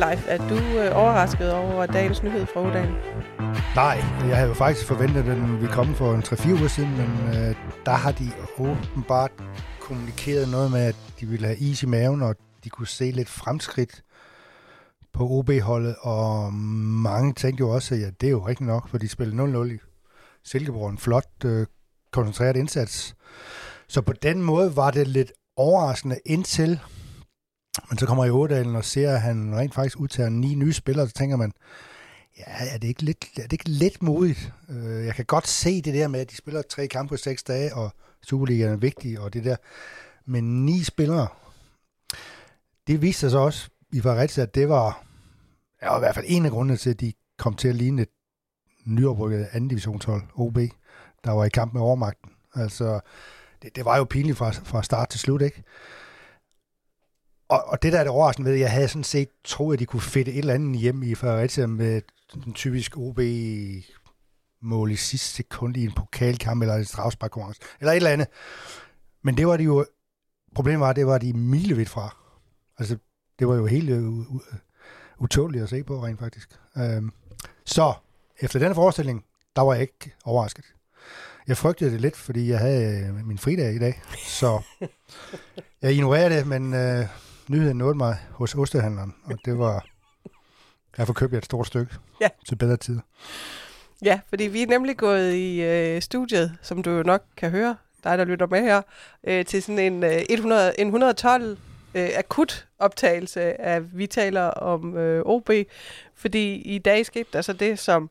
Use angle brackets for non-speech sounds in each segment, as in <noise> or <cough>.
Leif, er du øh, overrasket over dagens nyhed fra Odalen? Nej, jeg havde jo faktisk forventet, at den ville komme for en 3-4 uger siden, men øh, der har de åbenbart kommunikeret noget med, at de ville have is i maven, og de kunne se lidt fremskridt på OB-holdet, og mange tænkte jo også, at ja, det er jo rigtigt nok, for de spillede 0-0 i Silkeborg. En flot, øh, koncentreret indsats. Så på den måde var det lidt overraskende indtil, men så kommer i Ådalen og ser, at han rent faktisk udtager ni nye spillere, så tænker man, ja, er det ikke lidt, er det ikke lidt modigt? Øh, jeg kan godt se det der med, at de spiller tre kampe på seks dage, og Superligaen er vigtig, og det der. Men ni spillere, det viste sig så også i Fredericia, at det var, ja, i hvert fald en af grundene til, at de kom til at ligne et nyoprykket anden divisionshold, OB, der var i kamp med overmagten. Altså, det, det var jo pinligt fra, fra start til slut, ikke? Og, og det der er det overraskende ved, jeg havde sådan set troet, at de kunne fedte et eller andet hjem i Fredericia med en typisk OB mål i sidste sekund i en pokalkamp eller en strafsparkkonkurrence, eller et eller andet. Men det var de jo, problemet var, det var de milevidt fra. Altså, det var jo helt uh, utåligt at se på, rent faktisk. Um, så, efter den forestilling, der var jeg ikke overrasket. Jeg frygtede det lidt, fordi jeg havde øh, min fridag i dag, så <laughs> jeg ignorerede det, men øh, nyheden nåede mig hos ostehandleren, og det var, jeg får købt et stort stykke ja. til bedre tider. Ja, fordi vi er nemlig gået i øh, studiet, som du jo nok kan høre, dig der lytter med her, øh, til sådan en, øh, 100, en 112 øh, akut optagelse af, vi taler om øh, OB, fordi i dag skete der så det, som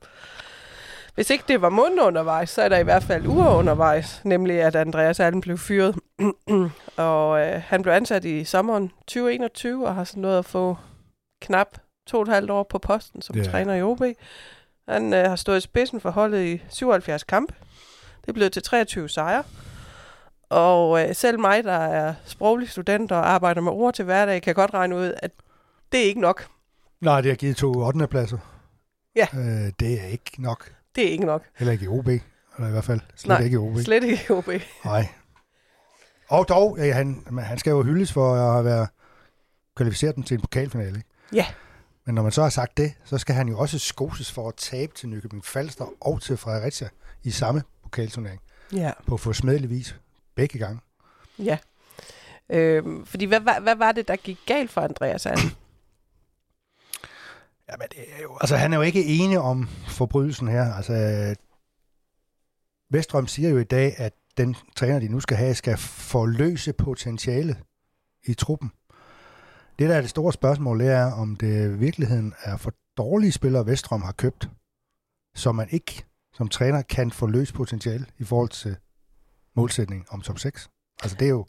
hvis ikke det var måned undervejs, så er der i hvert fald uger undervejs, nemlig at Andreas Allen blev fyret. <clears throat> og øh, han blev ansat i sommeren 2021 og har sådan noget at få knap to og et halvt år på posten som yeah. træner i OB. Han øh, har stået i spidsen for holdet i 77 kampe. Det blev til 23 sejre. Og øh, selv mig, der er sproglig student og arbejder med ord til hverdag, kan godt regne ud, at det er ikke nok. Nej, det har givet to 8. pladser. Ja. Øh, det er ikke nok. Det er ikke nok. Heller ikke i OB. Eller i hvert fald slet Nej, ikke i OB. slet ikke i OB. Nej. Og dog, ja, han, han skal jo hyldes for at have været kvalificeret dem til en pokalfinale. Ikke? Ja. Men når man så har sagt det, så skal han jo også skoses for at tabe til Nykøbing Falster og til Fredericia i samme pokalturnering. Ja. På forsmedelig vis. Begge gange. Ja. Øhm, fordi hvad, hvad, hvad var det, der gik galt for Andreas Allen? <clears throat> Jamen, det er jo, altså, han er jo ikke enig om forbrydelsen her. Altså, Vestrøm siger jo i dag, at den træner, de nu skal have, skal forløse potentiale i truppen. Det, der er det store spørgsmål, det er, om det i virkeligheden er for dårlige spillere, Vestrøm har købt, så man ikke som træner kan forløse potentiale i forhold til målsætning om top 6. Altså, det er jo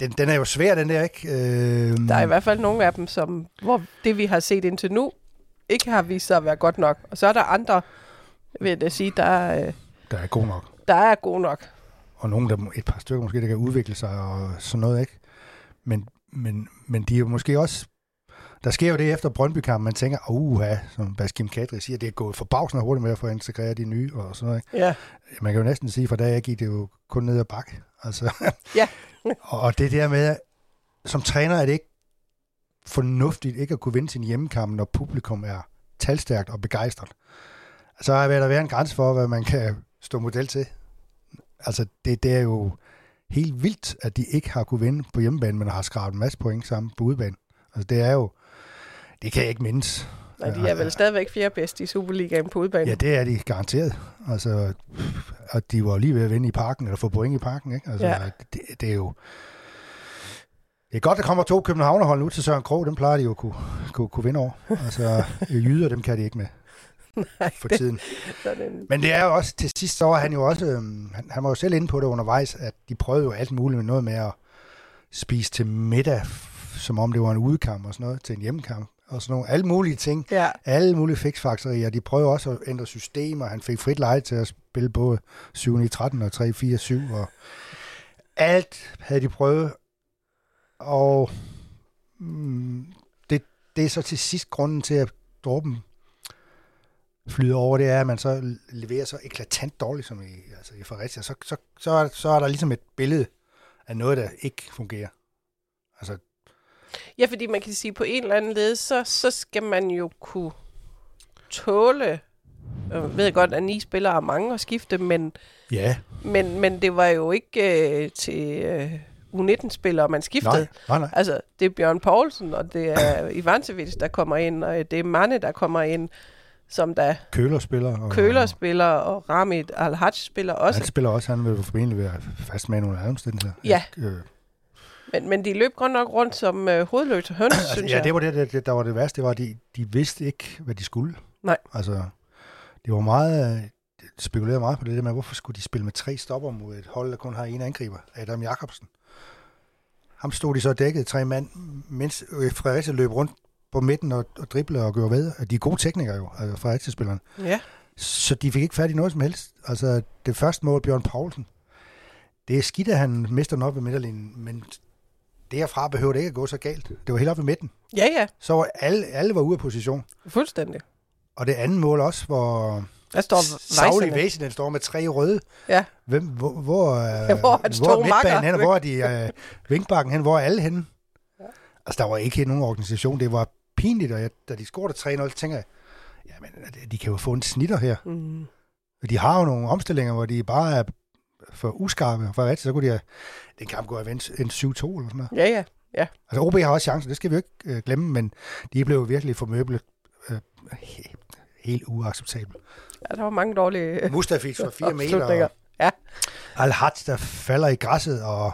den, den er jo svær, den der, ikke? Øh, der er i hvert fald nogle af dem, som, hvor det, vi har set indtil nu, ikke har vist sig at være godt nok. Og så er der andre, vil jeg sige, der, øh, der er god nok. Der er god nok. Og nogle der, et par stykker måske, der kan udvikle sig og sådan noget, ikke? Men, men, men de er jo måske også der sker jo det efter Brøndby-kampen, man tænker, uha, som Baskim Kadri siger, det er gået forbavsende hurtigt med at få integreret de nye og sådan noget. Ikke? Ja. Man kan jo næsten sige, for da jeg gik det jo kun ned ad bakke. Altså, ja. <laughs> og det der med, som træner er det ikke fornuftigt ikke at kunne vinde sin hjemmekamp, når publikum er talstærkt og begejstret. Så er der være en grænse for, hvad man kan stå model til. Altså, det, det er jo helt vildt, at de ikke har kunne vinde på hjemmebane, men har skravet en masse point sammen på udebane. Altså, det er jo, det kan jeg ikke mindes. Nej, de er vel stadigvæk fjerde bedst i Superligaen på udebane. Ja, det er de garanteret. Altså, og de var lige ved at vinde i parken, eller få point i parken, ikke? Altså, ja. det, det, er jo... Det er godt, der kommer to københavnerhold nu til Søren Krog. Dem plejer de jo at kunne, kunne, kunne vinde over. Altså, jyder, dem kan de ikke med. Nej, for tiden. <laughs> Det, Men det er jo også, til sidst så var han jo også, øhm, han, han var jo selv inde på det undervejs, at de prøvede jo alt muligt med noget med at spise til middag, som om det var en udekamp og sådan noget, til en hjemmekamp og sådan nogle, alle mulige ting. Ja. Alle mulige fixfaktorier. De prøver også at ændre systemer. Han fik frit leje til at spille både 7 13 og 3 4 7 og alt havde de prøvet. Og mm, det, det er så til sidst grunden til, at dråben flyder over, det er, at man så leverer så eklatant dårligt som i, altså i Fredericia. Så, så, så, er, så er der ligesom et billede af noget, der ikke fungerer. Altså, Ja, fordi man kan sige, på en eller anden led, så, så skal man jo kunne tåle, jeg ved godt, at ni spillere er mange at skifte, men, Ja, men, men det var jo ikke øh, til øh, U19-spillere, man skiftede. nej, nej, nej. Altså, det er Bjørn Poulsen, og det er Ivancevic, der kommer ind, og det er Manne, der kommer ind, som der Køler spiller. Og, Køler spiller, og Ramit Al-Haj spiller også. Han spiller også, han vil formentlig være fast med nogle omstændigheder. Ja. Øh, Men, men de løb godt nok rundt som øh, hovedløse høns, altså, synes ja, jeg. det var det, det, der var det værste, det var, at de, de vidste ikke, hvad de skulle. Nej. Altså, det var meget, øh, de spekulerede meget på det der med, hvorfor skulle de spille med tre stopper mod et hold, der kun har en angriber, Adam Jakobsen. Ham stod de så dækket tre mand, mens øh, Fredericia løb rundt på midten og, og drible og gøre ved. De er gode teknikere jo, altså Fredericia-spillerne. Ja, Så de fik ikke fat i noget som helst. Altså, det første mål, Bjørn Poulsen, det er skidt, at han mister den op ved midterlinjen, men derfra behøver det ikke at gå så galt. Det var helt op ved midten. ja, ja, Så var alle, alle var ude af position. fuldstændig. Og det andet mål også, hvor Der står Weissene. Væsen, den står med tre røde. Ja, Hvem, hvor, hvor, øh, <laughs> Hvor er hans hvor er midtbanen hen, hvor er de øh, vinkbakken hen, hvor er alle henne? Altså, der var ikke nogen organisation. Det var pinligt, og jeg, da de scorede 3-0, så tænker jeg, jamen, de kan jo få en snitter her. mm. De har jo nogle omstillinger, hvor de bare er for uskarpe. For rigtigt, så kunne de have, den kamp gå en, en 7-2 eller sådan noget. ja, ja. Altså OB har også chancen, det skal vi jo ikke øh, glemme, men de blev virkelig formøblet øh, helt, helt uacceptabelt. Ja, der var mange dårlige... Mustafis for 4 <laughs> meter, og Ja. Al-Haj, der falder i græsset, og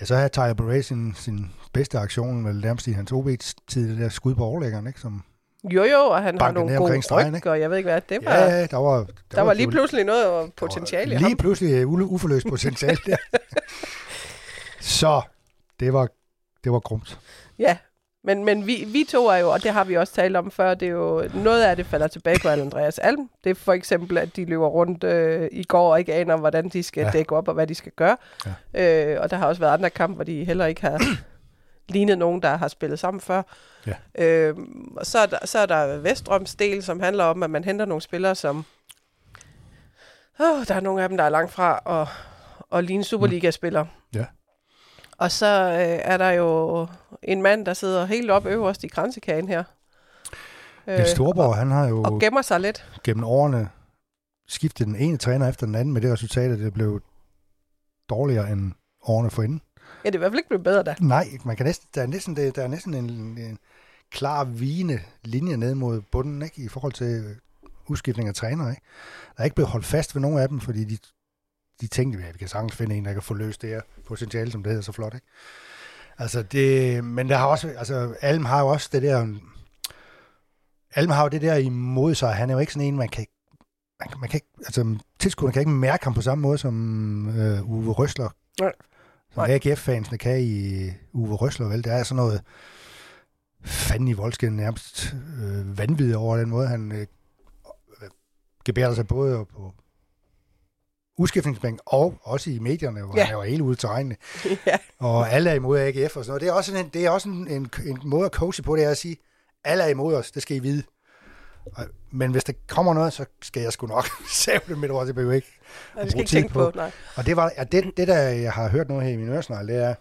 ja, så havde Tyler Beret sin, sin bedste aktion, vel nærmest i hans OB-tid, det der skud på overlæggeren, ikke? Som, Jo, jo, og han har nogle gode stregen, ryg, og jeg ved ikke hvad. Det var, ja, der var... Der, der var lige jo- pludselig noget var potentiale Lige ham. pludselig u- uforløst <laughs> potentiale der. så, det var, det var grumt. Ja, men, men vi, vi to er jo, og det har vi også talt om før, det er jo, noget af det falder tilbage på Andreas Alm. Det er for eksempel, at de løber rundt øh, i går og ikke aner, hvordan de skal Ja. dække op og hvad de skal gøre. Ja. Øh, og der har også været andre kampe, hvor de heller ikke har <clears throat> lignet nogen, der har spillet sammen før. Ja. Øh, og så er, der, så er der Vestrøms del, som handler om, at man henter nogle spillere, som... Oh, der er nogle af dem, der er langt fra at, at ligne Superliga-spillere. Ja. Og så øh, er der jo en mand, der sidder helt op øverst i kransekagen her. Den Storborg, og, han har jo og gemmer sig lidt. gennem årene skiftet den ene træner efter den anden med det resultat, at det blev dårligere end årene forinden. Ja, det er i hvert fald ikke blevet bedre da. Nej, man kan næsten, der er næsten, det- der er næsten en, en klar vigende linje ned mod bunden, ikke? i forhold til øh, udskiftning af træner. Ikke? Der er ikke blevet holdt fast ved nogen af dem, fordi de, de tænkte, at vi kan sagtens finde en, der kan få løst det her potentiale, som det hedder så flot. Ikke? Altså det, men der har også, altså Alm har jo også det der, Alm har jo det der imod sig. Han er jo ikke sådan en, man kan, man, kan- man kan ikke, altså tilskuerne kan ikke mærke ham på samme måde som øh, Uwe Røsler. Nej. Som AGF-fansene kan i Uwe Røsler, vel? Der er sådan noget fanden i voldskin nærmest øh, vanvittigt over den måde, han øh, gebærder sig både på udskiftningsbænk og også i medierne, hvor Ja. ja. han jo helt ude til <laughs> ja. Og alle er imod AGF og sådan noget. Det er også en, det er også en, en, en måde at coache på, det er at sige, alle er imod os, det skal I vide. Og, men hvis der kommer noget, så skal jeg sgu nok <laughs> save det mit ord, det behøver ikke. Og det skal ikke tænke på. på. Nej. Og det var, ja, det, det der jeg har hørt nu her i min øresnegl, det er,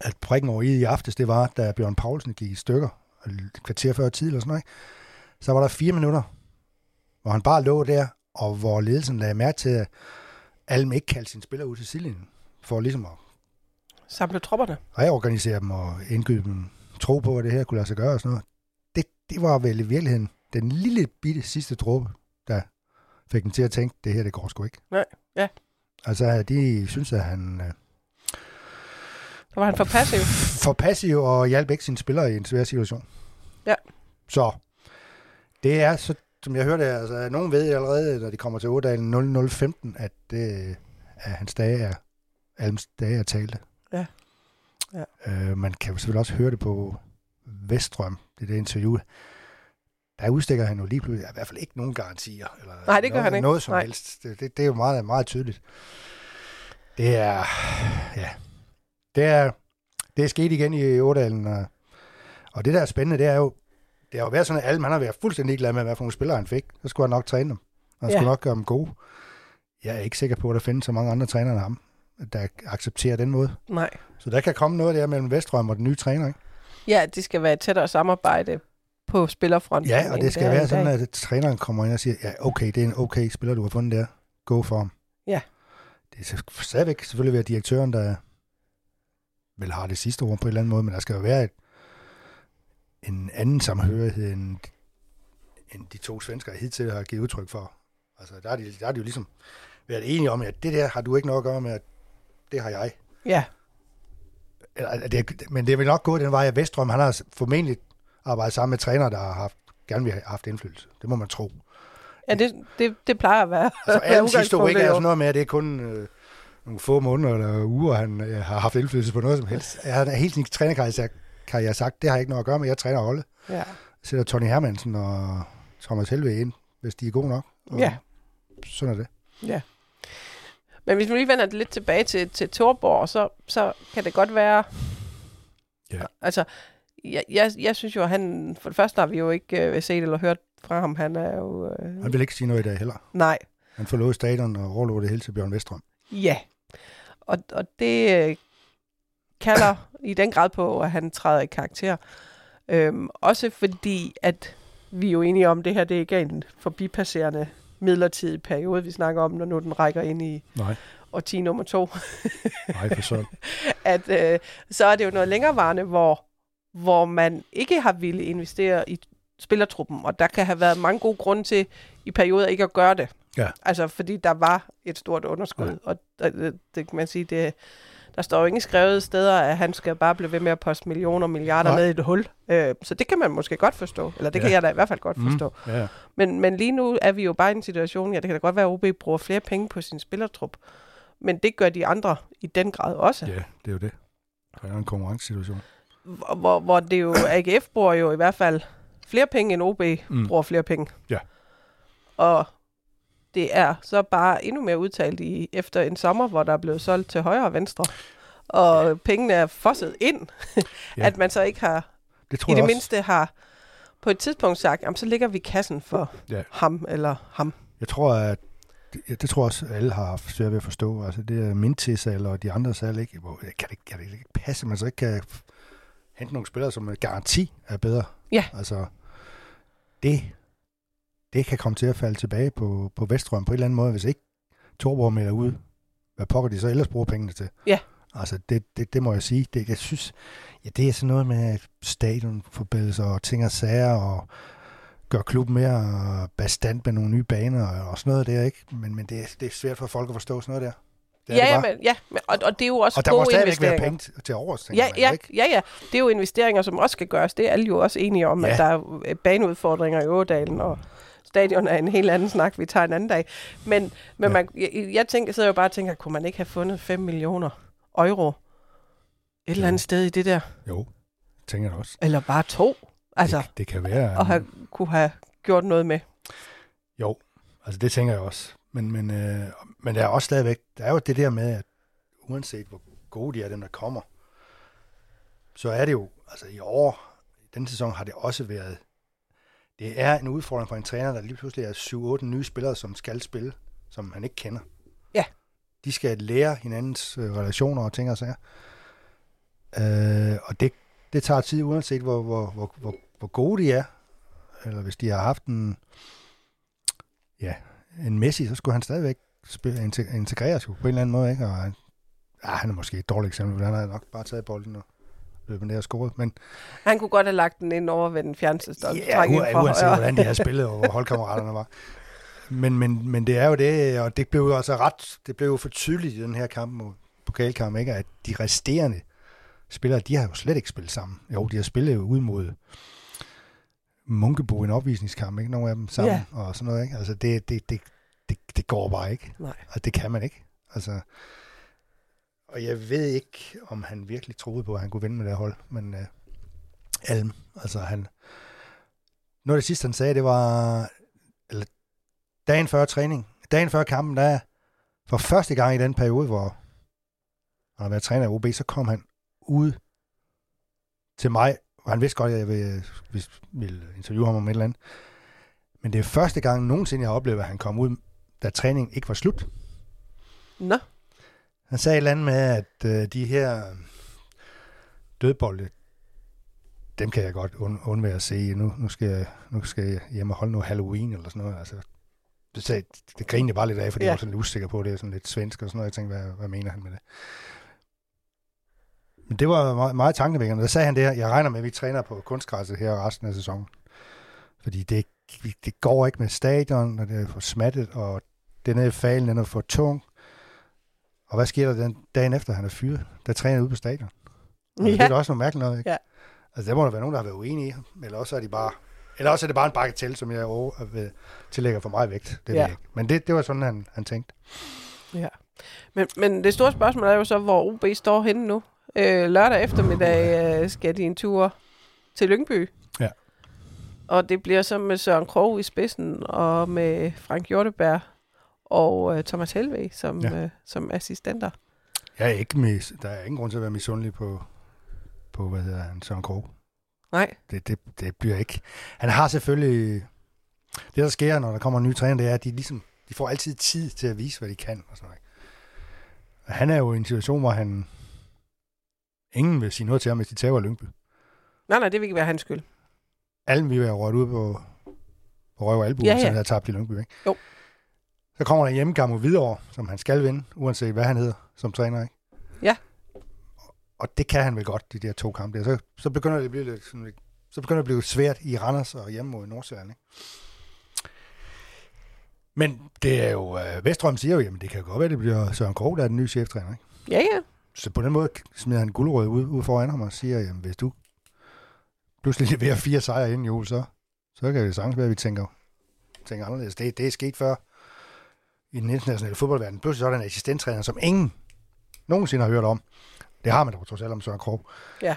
at prikken over i i aftes, det var, da Bjørn Poulsen gik i stykker, et kvarter før tid eller sådan noget, så var der fire minutter, hvor han bare lå der, og hvor ledelsen lagde mærke til, Alm ikke kaldte sine spillere ud til sidelinjen, for ligesom at Samle tropperne. reorganisere dem og indgyde dem tro på, at det her kunne lade sig gøre og sådan noget. Det, det var vel i virkeligheden den lille bitte sidste dråbe, der fik dem til at tænke, det her, det går sgu ikke. Nej, ja. Altså, de synes, at han øh, Der var han for passiv. for passiv og hjalp ikke sine spillere i en svær situation. Ja. Så det er, så, som jeg hørte, altså, nogen ved allerede, når de kommer til Ådalen 0015, at, det, at hans dage er, Alms dage er talte. Ja. Ja. Øh, man kan jo selvfølgelig også høre det på Vestrøm, det der interview. Der udstikker han jo lige pludselig, i hvert fald ikke nogen garantier. Eller Nej, det gør noget, han ikke. Noget som Nej. helst. Det, det, det, er jo meget, meget tydeligt. Det er, ja, det er, det er sket igen i Ådalen, og, og det der er spændende, det er jo, det har jo været sådan, at alle man har været fuldstændig glad med, hvad for nogle spillere han fik. Så skulle han nok træne dem. Han Ja. skulle nok gøre dem gode. Jeg er ikke sikker på, at der findes så mange andre trænere end ham. der accepterer den måde. Nej. Så der kan komme noget der mellem Vestrøm og den nye træner, ikke? Ja, det skal være et tættere samarbejde på spillerfronten. Ja, og det skal være sådan, dag. at træneren kommer ind og siger, ja, okay, det er en okay spiller, du har fundet der. Go for ham. Ja. Det skal stadigvæk selvfølgelig være direktøren, der vel har det sidste ord på en eller anden måde, men der skal jo være et, en anden samhørighed, end, end de to svensker hidtil har givet udtryk for. Altså, der er, de, der er de jo ligesom været enige om, at det der har du ikke noget at gøre med, at det har jeg. Ja, Eller, at det, men det vil nok gå den vej, at Vestrøm, han har formentlig arbejdet sammen med trænere, der har haft, gerne vil have haft indflydelse. Det må man tro. ja det, det, det plejer at være. Altså, <laughs> Adams historik er sådan noget med, at det er kun øh, nogle få måneder eller uger, han øh, har haft indflydelse på noget som helst. Han har hele sin trænerkarriere sagt, det har ikke noget at gøre med, jeg træner Olle. Ja. Jeg sætter Tony Hermansen og Thomas Helve ind, hvis de er gode nok. Og ja. Sådan er det. Men hvis vi lige vender det lidt tilbage til, til Torborg, så, så kan det godt være... Ja. Altså, jeg, jeg, jeg synes jo, at han... For det første har vi jo ikke øh, set eller hørt fra ham. Han er jo... Øh, Han vil ikke sige noget i dag heller. nej. Han forlod stadion og overlod det hele til Bjørn Vestrøm. Ja. Og, og det øh, kalder i den grad på, at han træder i karakter. Øhm, også fordi, at vi er jo enige om, at det her det ikke er en forbipasserende midlertidig periode, vi snakker om, når nu den rækker ind i Nej, årti nummer to. nej for sådan. <laughs> at øh, så er det jo noget længerevarende, hvor, hvor man ikke har ville investere i spillertruppen, og der kan have været mange gode grunde til i perioder ikke at gøre det. Ja. Altså fordi der var et stort underskud, Ja. og det, det, det kan man sige, det, der står jo ingen skrevet steder, at han skal bare blive ved med at poste millioner og milliarder Nej. ned i et hul. Øh, så det kan man måske godt forstå, eller det ja. kan jeg da i hvert fald godt forstå. Mm, ja, Men, men lige nu er vi jo bare i en situation, ja, det kan da godt være, at OB bruger flere penge på sin spillertrup, men det gør de andre i den grad også. ja, det er jo det. Der er en konkurrencesituation. hvor, hvor, hvor det jo, AGF bruger jo i hvert fald flere penge, end OB mm. bruger flere penge. Ja. Og det er så bare endnu mere udtalt i, efter en sommer, hvor der er blevet solgt til højre og venstre, og ja. pengene er fosset ind, Ja. <laughs> ja. at man så ikke har, Det tror i det også. mindste har på et tidspunkt sagt, jamen så ligger vi kassen for Ja. ja. ham eller ham. Jeg tror, at det, det tror jeg også, at alle har haft svært ved at forstå. Altså det er Mintis eller de andre salg, ikke? Hvor, kan, det, kan det ikke passe, man så ikke kan hente nogle spillere, som med garanti er bedre? Ja. Altså, det, det kan komme til at falde tilbage på, på Vestrøm på en eller anden måde, hvis ikke Torborg melder ud, hvad pokker de så ellers bruger pengene til? Ja. Altså, det, det, det må jeg sige. Det, jeg synes, ja, det er sådan noget med stadionforbindelser og ting og sager, og gør klubben mere bestand med nogle nye baner og sådan noget der, ikke? Men, men det, er, det er svært for folk at forstå sådan noget der. Det Ja, det bare. men, ja og, og det er jo også og der må stadigvæk være penge til, overs, Ja, man, ja, ikke? ja, ja. Det er jo investeringer, som også skal gøres. Det er alle jo også enige om, Ja. at der er baneudfordringer i Ådalen, og stadion er en helt anden snak, vi tager en anden dag. Men, men Ja. man, jeg, jeg tænker, sidder jo bare og tænker, kunne man ikke have fundet 5 millioner euro et eller Jo. andet sted i det der? Jo, tænker jeg også. Eller bare to? Altså, det, det kan være... og have, kunne have gjort noget med. Jo, altså det tænker jeg også. Men, men, øh, men der er også stadigvæk, der er jo det der med, at uanset hvor gode de er, dem der kommer, så er det jo, altså i år, den sæson har det også været, det er en udfordring for en træner, der lige pludselig er 7-8 nye spillere, som skal spille, som han ikke kender. Ja. De skal lære hinandens øh, relationer og ting og sager. Øh, og det, det tager tid, uanset hvor, hvor, hvor, hvor, hvor gode de er. Eller hvis de har haft en, ja, en Messi, så skulle han stadigvæk spille, inte- integreres på en eller anden måde, ikke? Og han, ja, han er måske et dårligt eksempel, for han har nok bare taget bolden og løbet ned og scoret. Men Han kunne godt have lagt den ind over ved den fjerneste stop. ja, u- uanset hvordan de har <laughs> spillet, og hvor holdkammeraterne var. Men, men, men det er jo det, og det blev jo altså ret, det blev jo for tydeligt i den her kamp mod pokalkamp, ikke? at de resterende spillere, de har jo slet ikke spillet sammen. Jo, de har spillet jo ud mod Munkebo i en opvisningskamp, ikke? Nogle af dem sammen, Ja. og sådan noget, ikke? Altså, det, det, det, det, det går bare ikke. Nej. Og det kan man ikke. Altså, og jeg ved ikke, om han virkelig troede på, at han kunne vinde med det hold, men øh, Alm, altså han... Noget af det sidste, han sagde, det var, eller dagen før træning, dagen før kampen, der for første gang i den periode, hvor han har været træner i OB, så kom han ud til mig, og han vidste godt, at jeg ville, ville interviewe ham om et eller andet. Men det er første gang nogensinde, jeg har oplevet, at han kom ud, da træningen ikke var slut. Nå, han sagde et eller andet med, at øh, de her dødbolde, dem kan jeg godt und- undvære at se. Nu, nu, skal jeg, nu skal jeg hjem og holde noget Halloween eller sådan noget. Altså, det, sagde, det grinede bare lidt af, fordi ja. Jeg var sådan lidt usikker på det. er sådan lidt svensk og sådan noget. Jeg tænkte, hvad, hvad mener han med det? Men det var meget, meget tankevækkende. Der sagde han det her, jeg regner med, at vi træner på kunstgræsset her resten af sæsonen. Fordi det, det går ikke med stadion, og det er for smattet, og den nede i falen, den er for tung. Og hvad sker der den dagen efter, han er fyret? Der træner ude på stadion. Ja. Det er da også noget mærkeligt noget, ikke? Ja. Altså, der må der være nogen, der har været uenige i, eller også er de bare... Eller også er det bare en bagatell, som jeg over, øh, tillægger for meget vægt. Det ja. Ikke. Men det, det var sådan, han, han tænkte. Ja. Men, men det store spørgsmål er jo så, hvor OB står henne nu. Øh, lørdag eftermiddag øh, skal de en tur til Lyngby. Ja. Og det bliver så med Søren Krog i spidsen, og med Frank Hjorteberg og øh, Thomas Helve som, Ja. øh, som assistenter. Jeg er ikke mis, der er ingen grund til at være misundelig på, på hvad hedder han, Søren Krog. Nej, Det, det, det bliver ikke. Han har selvfølgelig... Det, der sker, når der kommer en ny træner, det er, at de ligesom de får altid tid til at vise, hvad de kan. Og sådan noget. Og Han er jo i en situation, hvor han... Ingen vil sige noget til ham, hvis de tager Lyngby. nej, nej, det vil ikke være hans skyld. Alle vil være rørt ud på, på røv og albu, Ja, ja, ja. han har tabt i Lyngby. Ikke? Jo. Så kommer der hjemmegang mod Hvidovre, som han skal vinde, uanset hvad han hedder som træner. Ikke? Ja. Og det kan han vel godt, de der to kampe der. Så, så begynder det at blive lidt, sådan, så begynder det at blive svært i Randers og hjemme mod Nordsjælland. Ikke? Men det er jo, øh, Vestrøm siger jo, jamen det kan godt være, det bliver Søren Krog, der er den nye cheftræner. Ikke? Ja, ja. Så på den måde smider han guldrød ud, ud foran ham og siger, jamen hvis du pludselig leverer fire sejre inden jul, så, så kan det sagtens være, at vi tænker, tænker anderledes. Det, det er sket før i den internationale fodboldverden. Pludselig så er der en assistenttræner, som ingen nogensinde har hørt om. Det har man dog trods alt om Søren Krog. Ja.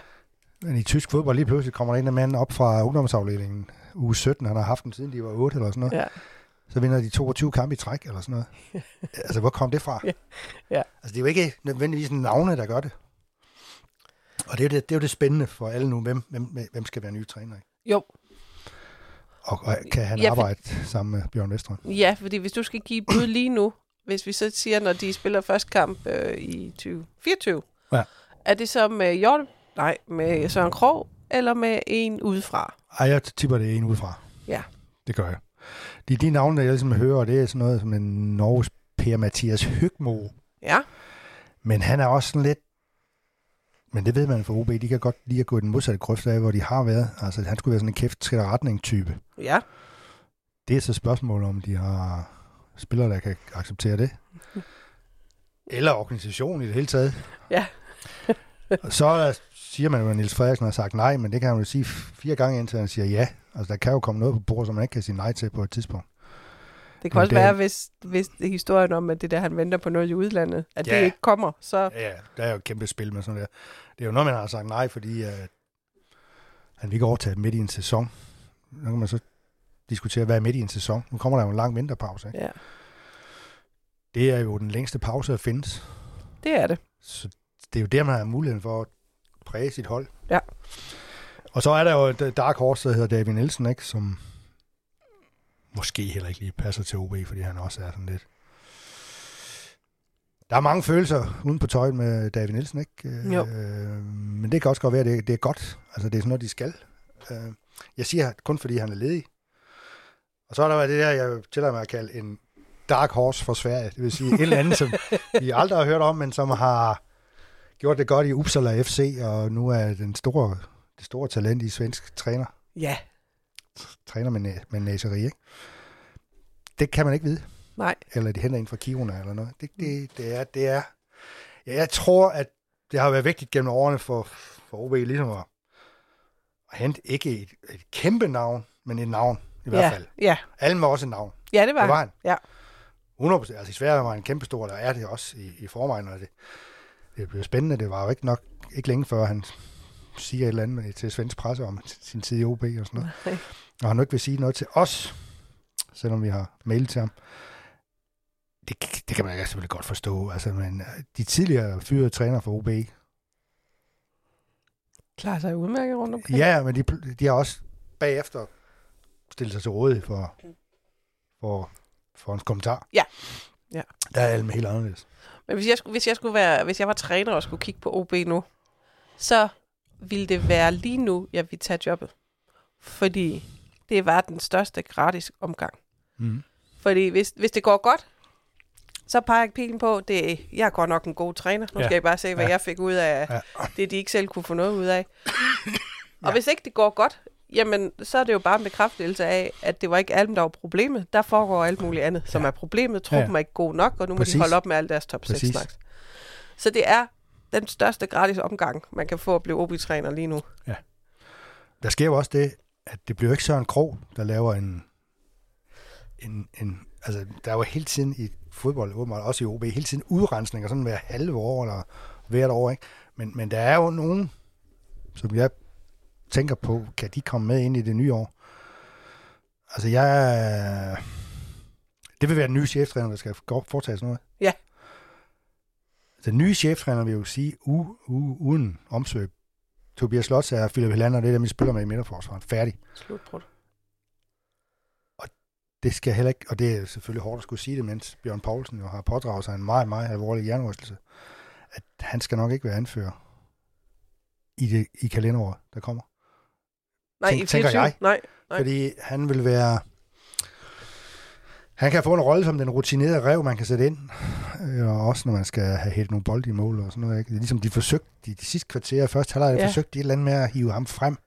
Men i tysk fodbold lige pludselig kommer der en af manden op fra ungdomsafdelingen uge 17. Han har haft den siden de var 8 eller sådan noget. ja. Så vinder de 22 kampe i træk eller sådan noget. <laughs> altså, hvor kom det fra? Ja. Ja. Altså, det er jo ikke nødvendigvis navne, der gør det. Og det er jo det, det, er jo det spændende for alle nu. Hvem, hvem, hvem skal være nye træner? Ikke? Jo, Og, og kan han Ja, for- arbejde sammen med Bjørn Vestrøm? ja, fordi hvis du skal give bud lige nu, hvis vi så siger, når de spiller første kamp øh, i 2024, Ja. er det så med Hjorte, nej, med Søren Krog, eller med en udefra? Ej, jeg tipper det en udefra. Ja. Det gør jeg. De, de navne, der jeg ligesom hører, det er sådan noget som en Norges Per-Mathias Høgmo. Ja, Men han er også sådan lidt... Men det ved man for OB, de kan godt lide at gå i den modsatte grøft af, hvor de har været. Altså, han skulle være sådan en kæft træder retning-type. ja. Det er så et spørgsmål, om de har spillere, der kan acceptere det. Eller organisationen i det hele taget. Ja. <laughs> Så siger man jo, at Niels Frederiksen har sagt nej, men det kan han jo sige fire gange, indtil han siger ja. Altså, der kan jo komme noget på bordet, som man ikke kan sige nej til på et tidspunkt. Det kan Men også det- være, hvis, hvis historien om, at det der, han venter på noget i udlandet, at Ja. det ikke kommer, så... Ja, ja, der er jo et kæmpe spil med sådan der. Det er jo noget, man har sagt nej, fordi uh, han vil ikke overtage midt i en sæson. Nu kan man så diskutere, hvad er midt i en sæson. Nu kommer der jo en lang vinterpause. Ikke? Ja, Det er jo den længste pause, der findes. det er det. Så det er jo der, man har muligheden for at præge sit hold. Ja. Og så er der jo et dark horse, der hedder David Nielsen, ikke? som måske heller ikke lige passer til OB, fordi han også er sådan lidt... Der er mange følelser uden på tøjet med David Nielsen, ikke? Jo. Øh, men det kan også godt være, at det, det er godt. Altså, det er sådan noget, de skal. Øh, jeg siger kun, fordi han er ledig. Og så er der været det der, jeg tillader mig at kalde en dark horse for Sverige. Det vil sige et eller andet, som vi aldrig har hørt om, men som har gjort det godt i Uppsala FC, og nu er den store, det store talent i svensk træner. Ja, Træner med, næ- med næseri, ikke? Det kan man ikke vide. Nej. Eller de henter en fra Kiruna eller noget. Det, det, det, er, det er... Ja, jeg tror, at det har været vigtigt gennem årene for, for OB ligesom at, at hente ikke et, et kæmpe navn, men et navn i hvert ja, fald. Ja, Allen var også et navn. ja det var Det var han. Ja. 100%. Altså i Sverige var han kæmpe stor, der er det også i, i forvejen. Og det, det blev spændende. Det var jo ikke nok ikke længe før han siger et eller andet til svensk presse om sin tid i OB og sådan noget. Nej. Og han nu ikke vil sige noget til os, selvom vi har mailet til ham. Det, det kan man selvfølgelig godt forstå. Altså, men øh, de tidligere fyrede træner for OB, Klarer sig udmærket rundt omkring. ja, men de, de har også bagefter stillet sig til rådighed for, for, for en kommentar. Ja. Ja. Der er alt helt anderledes. Men hvis jeg, skulle, hvis jeg skulle være, hvis jeg var træner og skulle kigge på OB nu, så ville det være lige nu, jeg ville tage jobbet. Fordi det var den største gratis omgang. Mm. Fordi hvis, hvis det går godt, så peger jeg pilen på, det er, jeg er godt nok en god træner. Nu Ja. skal jeg bare se, hvad Ja. jeg fik ud af Ja. det, de ikke selv kunne få noget ud af. <coughs> Og Ja. hvis ikke det går godt, jamen, så er det jo bare en bekræftelse af, at det var ikke Alm, der var problemet. Der foregår alt muligt andet, som Ja. er problemet. Truppen Ja. er ikke god nok, og nu må Præcis. de holde op med alt deres top 6 Præcis. snaks. Så det er den største gratis omgang, man kan få at blive OB-træner lige nu. Der sker jo også det, at det bliver ikke Søren Krog, der laver en, en, en altså der er jo hele tiden i fodbold, åbenbart også i OB, hele tiden udrensninger, sådan hver halve år eller hvert år, ikke? Men, men der er jo nogen, som jeg tænker på, kan de komme med ind i det nye år? Altså jeg... Det vil være den nye cheftræner, der skal foretage sådan noget. Ja. Den nye cheftræner vil jo sige, u, u, uden omsøg, Tobias Slotts er Philip Helander, det er dem, vi spiller med i midterforsvaret. Færdig. Slutbrud. Det skal heller ikke, og det er selvfølgelig hårdt at skulle sige det, mens Bjørn Poulsen jo har pådraget sig en meget, meget alvorlig hjernerystelse, at han skal nok ikke være anfører i, det, i kalenderåret, der kommer. Nej, Tænk- i tænker 24. jeg. Nej, Nej. Fordi han vil være... Han kan få en rolle som den rutinerede rev, man kan sætte ind. Øh, Og også når man skal have hættet nogle bolde i mål og sådan noget. Ikke? Det er ligesom de forsøgte, de, de sidste kvarterer, første halvleg, ja. forsøgte de et eller andet med at hive ham frem.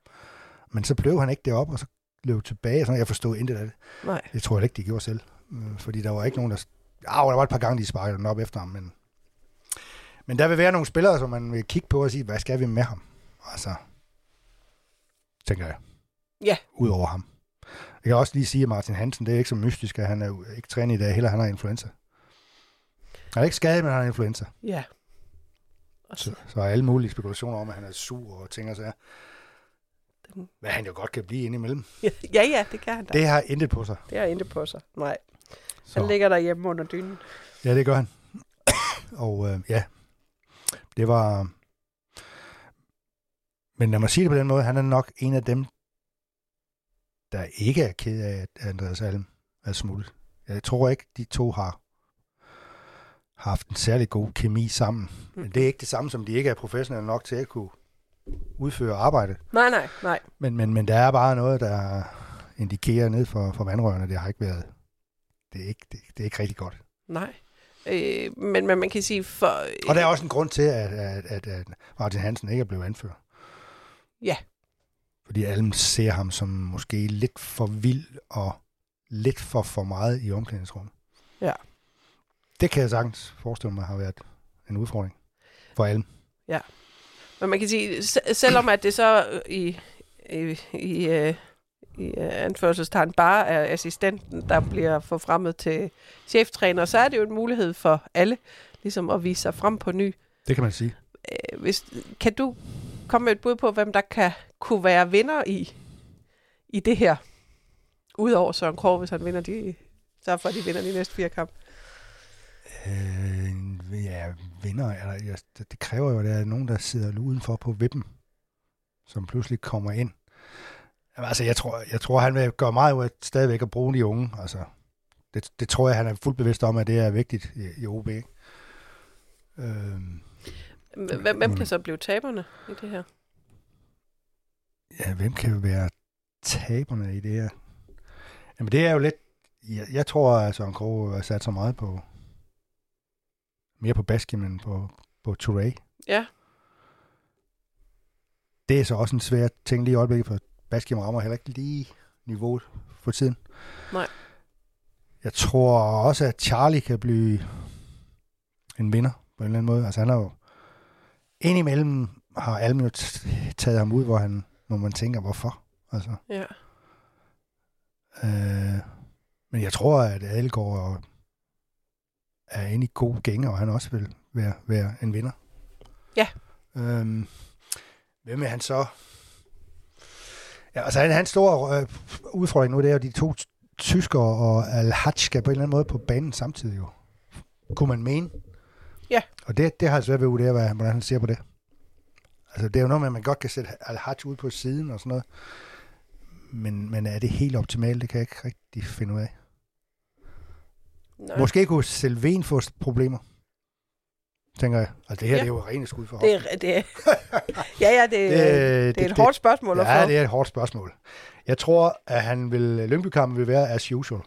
Men så blev han ikke deroppe, og så løb tilbage. Sådan, jeg forstod intet af det. nej. Det tror jeg ikke, de gjorde selv. Øh, Fordi der var ikke nogen, der... Ja, der var et par gange, de sparkede den op efter ham, men... Men der vil være nogle spillere, som man vil kigge på og sige, hvad skal vi med ham? Altså, tænker jeg. Ja. Udover ham. Jeg kan også lige sige, at Martin Hansen, det er ikke så mystisk, at han er ikke trænet i dag, heller han har influenza. Han er ikke skadet, men han har influenza. Ja. Så, så er alle mulige spekulationer om, at han er sur og ting og sager. Hvad han jo godt kan blive indimellem. <laughs> Ja, ja, det kan han da. Det, har intet på sig. det er ikke på sig. Nej, Så. han ligger derhjemme under dynen. Ja, det gør han. <coughs> og øh, ja, det var... Men lad mig sige det på den måde, han er nok en af dem, der ikke er ked af, at Andreas Alm er smuttet. Jeg tror ikke, de to har haft en særlig god kemi sammen. Men det er ikke det samme, som de ikke er professionelle nok til at kunne udføre arbejde. Nej, nej, nej. Men, men, men der er bare noget, der indikerer ned for, for vandrørene. Det har ikke været... Det er ikke, det, det er ikke rigtig godt. Nej. Øh, men, men man kan sige, for... Og der er også en grund til, at, at, at, at Martin Hansen ikke er blevet anført. Ja. Fordi alle ser ham som måske lidt for vild og lidt for for meget i omklædningsrummet. Ja. Det kan jeg sagtens forestille mig har været en udfordring for alle. Men man kan sige, se- selvom at det så øh, i, i, i, øh, i øh, anførselstegn bare er assistenten, der bliver forfremmet til cheftræner, så er det jo en mulighed for alle ligesom at vise sig frem på ny. Det kan man sige. Hvis, kan du komme med et bud på, hvem der kan kunne være vinder i, i det her? Udover Søren Krog, hvis han vinder de, så for at de vinder de næste fire kampe. Øh, ja, vinder. Eller, ja, det, kræver jo, at der er nogen, der sidder udenfor på vippen, som pludselig kommer ind. Jamen, altså, jeg tror, jeg tror, han vil gøre meget ud af stadigvæk at bruge de unge. Altså, det, det tror jeg, han er fuldt bevidst om, at det er vigtigt i, i OB. ikke? Øhm, Hvem, hvem kan så blive taberne i det her? ja, hvem kan være taberne i det her? Jamen, det er jo lidt... Jeg, jeg tror, at Søren Krog har sat så meget på... Mere på Baskin, end på, på Touré. Ja, Det er så også en svær ting lige i øjeblikket, for Baskim rammer heller ikke lige niveauet for tiden. Nej. Jeg tror også, at Charlie kan blive en vinder på en eller anden måde. Altså han har jo indimellem har Alm jo taget ham ud, hvor, han, hvor man tænker, hvorfor? Altså, ja. øh, men jeg tror, at Adelgaard er inde i gode gænge, og han også vil være, være en vinder. Ja. Øhm, hvem er han så? Ja, altså han, hans store øh, udfordring nu, det er jo de to tyskere og Al-Haj skal på en eller anden måde på banen samtidig jo. Kunne man mene. Ja. Og det, det har jeg svært ved at vurdere, hvad, hvordan han ser på det. Altså det er jo noget med, at man godt kan sætte Al-Haj ud på siden og sådan noget. Men, men er det helt optimalt? Det kan jeg ikke rigtig finde ud af. Nej. Måske kunne Selven få problemer. tænker jeg. Altså, det her Ja. det er jo rene skud for Det er, det er, <laughs> ja, ja, det, det, det, er et hårdt spørgsmål Ja, få. det er et hårdt spørgsmål. Jeg tror, at han vil, Lyngby-kampen vil være as usual.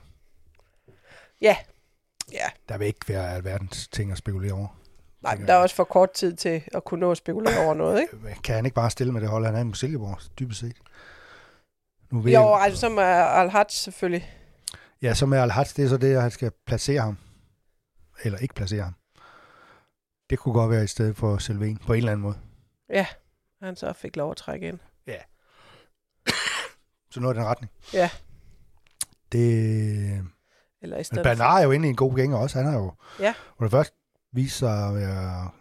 Ja. Ja. Der vil ikke være alverdens ting at spekulere over. Nej, der er også for kort tid til at kunne nå at spekulere over noget, ikke? Kan han ikke bare stille med det hold, han er i Silkeborg, dybest set? Nu ved Jo, jeg, altså som er Al-Haj selvfølgelig. Ja, som er al det er så det, at han skal placere ham. Eller ikke placere ham. Det kunne godt være i stedet for Sylvain, på en eller anden måde. Ja, han så fik lov at trække ind. Så noget i den retning. Ja. Det... Eller i Men stedet Bernard er jo inde i en god gænger også. Han har jo Ja. for det første vist sig at være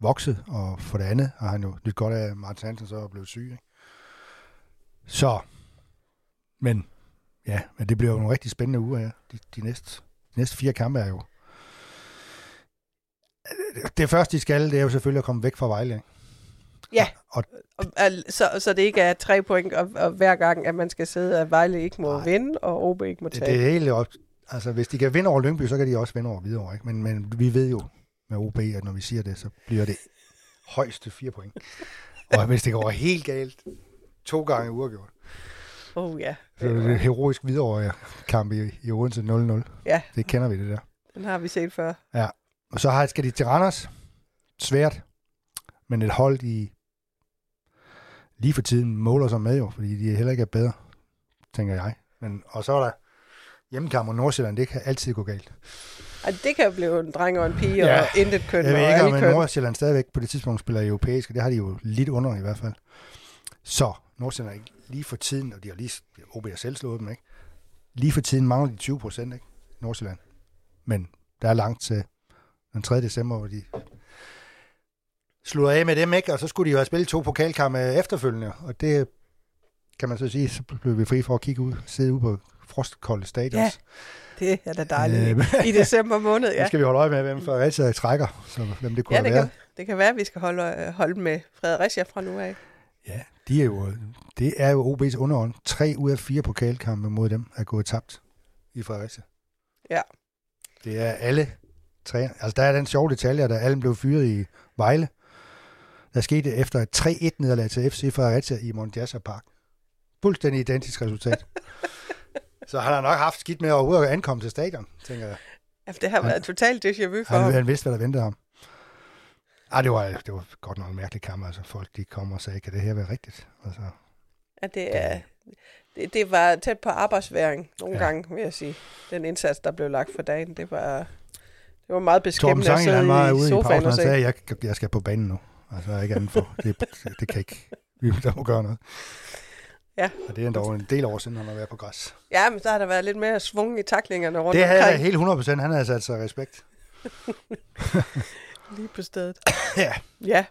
vokset, og for det andet har han jo nyt godt af, at Martin Hansen så er blevet syg. Ikke? Så, men ja, men det bliver jo nogle rigtig spændende uger her. De, de, næste, de næste fire kampe er jo... Det første, de skal, det er jo selvfølgelig at komme væk fra Vejle. Ikke? Ja. Og, Og, så, så det ikke er tre point, og, og hver gang, at man skal sidde, at Vejle ikke må Nej. vinde, og OB ikke må tabe. det er helt op. Altså, hvis de kan vinde over Lyngby, så kan de også vinde over Hvidovre. Ikke? Men, men vi ved jo med OB, at når vi siger det, så bliver det højste fire point. <laughs> Og hvis det går helt galt, to gange uafgjort. Oh ja, Så er det et heroisk Hvidovre kamp i, i Odense 0-0. Ja. Det kender vi, det der. den har vi set før. Og så har, skal de til Randers. Svært. Men et hold, i lige for tiden måler sig med jo, fordi de heller ikke er bedre, tænker jeg. Men, og så er der hjemmekamp mod Nordsjælland. Det kan altid gå galt. Ej, det kan jo blive en dreng og en pige, Ja. og intet køn, Jeg og ved ikke, om. Nordsjælland stadigvæk på det tidspunkt spiller europæisk, og det har de jo lidt under i hvert fald. Så Nordsjælland er ikke lige for tiden, og de har lige, OB har selv slået dem, ikke? Lige for tiden mangler de 20 procent, ikke? Nordsjælland. Men der er langt til den 3. december, hvor de slutter af med dem, ikke? Og så skulle de jo have spillet to pokalkampe efterfølgende, og det kan man så sige, så blev vi fri for at kigge ud, sidde ude på frostkolde stadions. Ja, Det er da dejligt. Øh, I <laughs> december måned, Nu ja. skal vi holde øje med, hvem Fredericia trækker, så hvem det kunne Ja, det været. kan, det kan være, at vi skal holde, øh, holde med Fredericia fra nu af. Ja, de er jo, det er jo OB's underhånd. Tre ud af fire pokalkampe mod dem er gået tabt i Fredericia. Ja. Det er alle tre. Altså, der er den sjove detalje, at alle blev fyret i Vejle. Der skete efter et 3-1-nederlag til FC Fredericia i Mondiasa Park. Fuldstændig identisk resultat. <laughs> Så han har nok haft skidt med overhovedet at ankomme til stadion, tænker jeg. Ja, det har været totalt déjà vu for Han, ham. han vidste, hvad der ventede ham. Ej, det var, det var godt nok en mærkelig kamp. Altså, folk de kom og sagde, kan det her være rigtigt? Altså, Ja, det, er, det, det var tæt på arbejdsværing nogle Ja. gange, vil jeg sige. Den indsats, der blev lagt for dagen, det var, det var meget Torben beskæmmende at Sange, han var ude i sofaen pausen, og sagde, at jeg, jeg skal på banen nu. Altså, ikke andet for. Det, det, det kan ikke. Vi må gøre noget. Ja. Og det er endda en del år siden, han har været på græs. Ja, men der har der været lidt mere svung i taklingerne rundt Det havde omkring. helt 100 procent. Han havde sat sig respekt. <laughs> Lige på stedet. <coughs> Ja. Ja.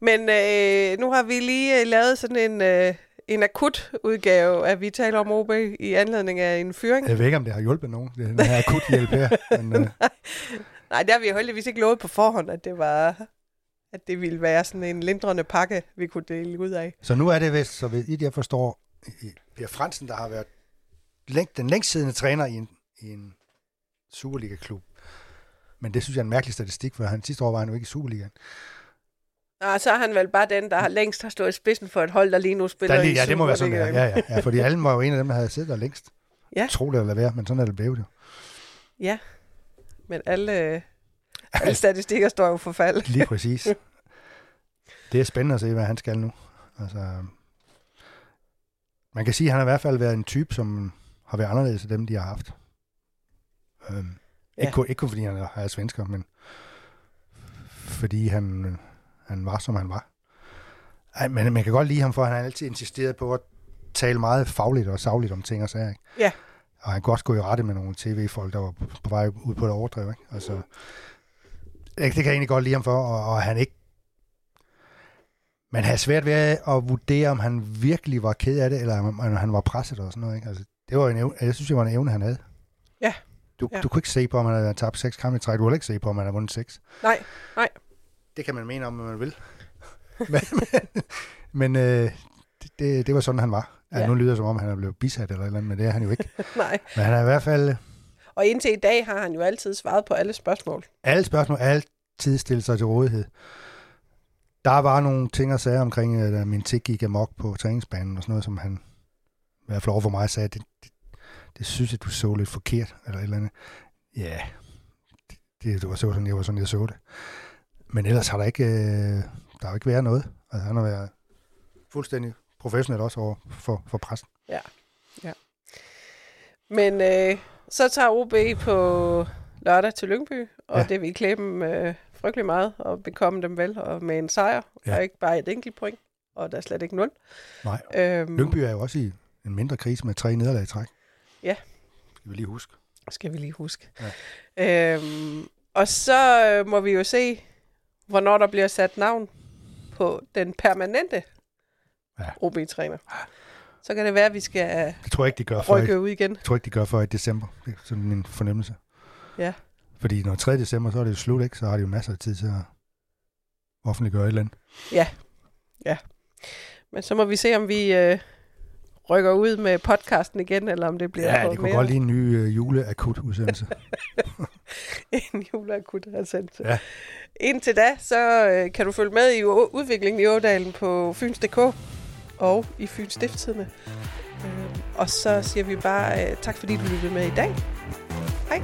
Men øh, nu har vi lige øh, lavet sådan en, øh, en akut udgave af Vi taler om OB i anledning af en fyring. Jeg ved ikke, om det har hjulpet nogen. Det den her akut hjælp her. Men, øh, <laughs> Nej, der har vi heldigvis ikke lovet på forhånd, at det var at det ville være sådan en lindrende pakke, vi kunne dele ud af. så nu er det vist, så vidt jeg forstår, i- Per Fransen, der har været læng, den længstsiddende træner i en, i en Superliga-klub. Men det synes jeg er en mærkelig statistik, for han sidste år var han jo ikke i Superligaen. Og så er han vel bare den, der har længst har stået i spidsen for et hold, der lige nu spiller Der, i lige- ja, det må være sådan. Superligaen. Ja, ja, ja, fordi Allen var jo en af dem, der havde siddet der længst. Ja. Tro det eller være, men sådan er det blevet jo. Ja, men alle, <laughs> alle statistikker står jo for fald. Lige præcis. Det er spændende at se, hvad han skal nu. Altså, man kan sige, at han har i hvert fald været en type, som har været anderledes af dem, de har haft. Øhm, Ja. ikke, kun, ikke kun fordi han er, er svensker, men fordi han, han var, som han var. Ej, men man kan godt lide ham, for han har altid insisteret på at tale meget fagligt og sagligt om ting og sager. Ikke? Ja. Og han kunne også gå i rette med nogle tv-folk, der var på, vej ud på et overdrev. Ikke? Altså, det, kan jeg egentlig godt lide ham for, og, og han ikke man havde svært ved at vurdere, om han virkelig var ked af det, eller om om han var presset og sådan noget. Ikke? Altså, det var en evne, jeg synes, det var en evne, han havde. Ja. Du, Ja. du kunne ikke se på, om han havde tabt seks kampe i træk. Du kunne ikke se på, om han havde vundet seks. Nej, Det kan man mene om, hvad man vil. <laughs> men men, øh, det, det, var sådan, han var. Ja. Ja. Nu lyder det, som om han er blevet bisat eller eller andet, men det er han jo ikke. <laughs> nej. Men han er i hvert fald Og indtil i dag har han jo altid svaret på alle spørgsmål. alle spørgsmål, alt tid stille sig til rådighed. Der var nogle ting og sager omkring, at min tik gik amok på træningsbanen og sådan noget, som han i hvert fald over for mig sagde, det, det, det synes jeg, du så lidt forkert, eller et eller andet. Ja, det, det, det var sådan, jeg var sådan, jeg så det. Men ellers har der ikke, øh, der har ikke været noget. Altså, han har været fuldstændig professionel også over for, for pressen. Ja, ja. Men øh, så tager OB på lørdag til Lyngby, og ja. det vil klæbe dem øh, frygtelig meget og bekomme dem vel og med en sejr, ja. og ikke bare et enkelt point, og der er slet ikke nul. Nej, øhm, Lyngby er jo også i en mindre krise med tre nederlag i træk. Ja. Skal vi lige huske. Skal vi lige huske. Ja. Øhm, og så øh, må vi jo se, hvornår der bliver sat navn på den permanente ja. OB-træner. Så kan det være, at vi skal det tror jeg ikke, de gør for rykke ud igen. Jeg tror ikke, de gør for i december. Det er sådan min fornemmelse. Ja. Fordi når 3. december, så er det jo slut, ikke? Så har de jo masser af tid til at offentliggøre et eller andet. Ja, ja. Men så må vi se, om vi øh, rykker ud med podcasten igen, eller om det bliver Ja, det kunne mere. godt lige en ny øh, juleakut-udsendelse. <laughs> en juleakut-udsendelse. Ja. Indtil da, så øh, kan du følge med i udviklingen i Ådalen på Fyns.dk og i Fyns Stifttidene. Øh, og så siger vi bare øh, tak, fordi du lyttede med i dag. Hej.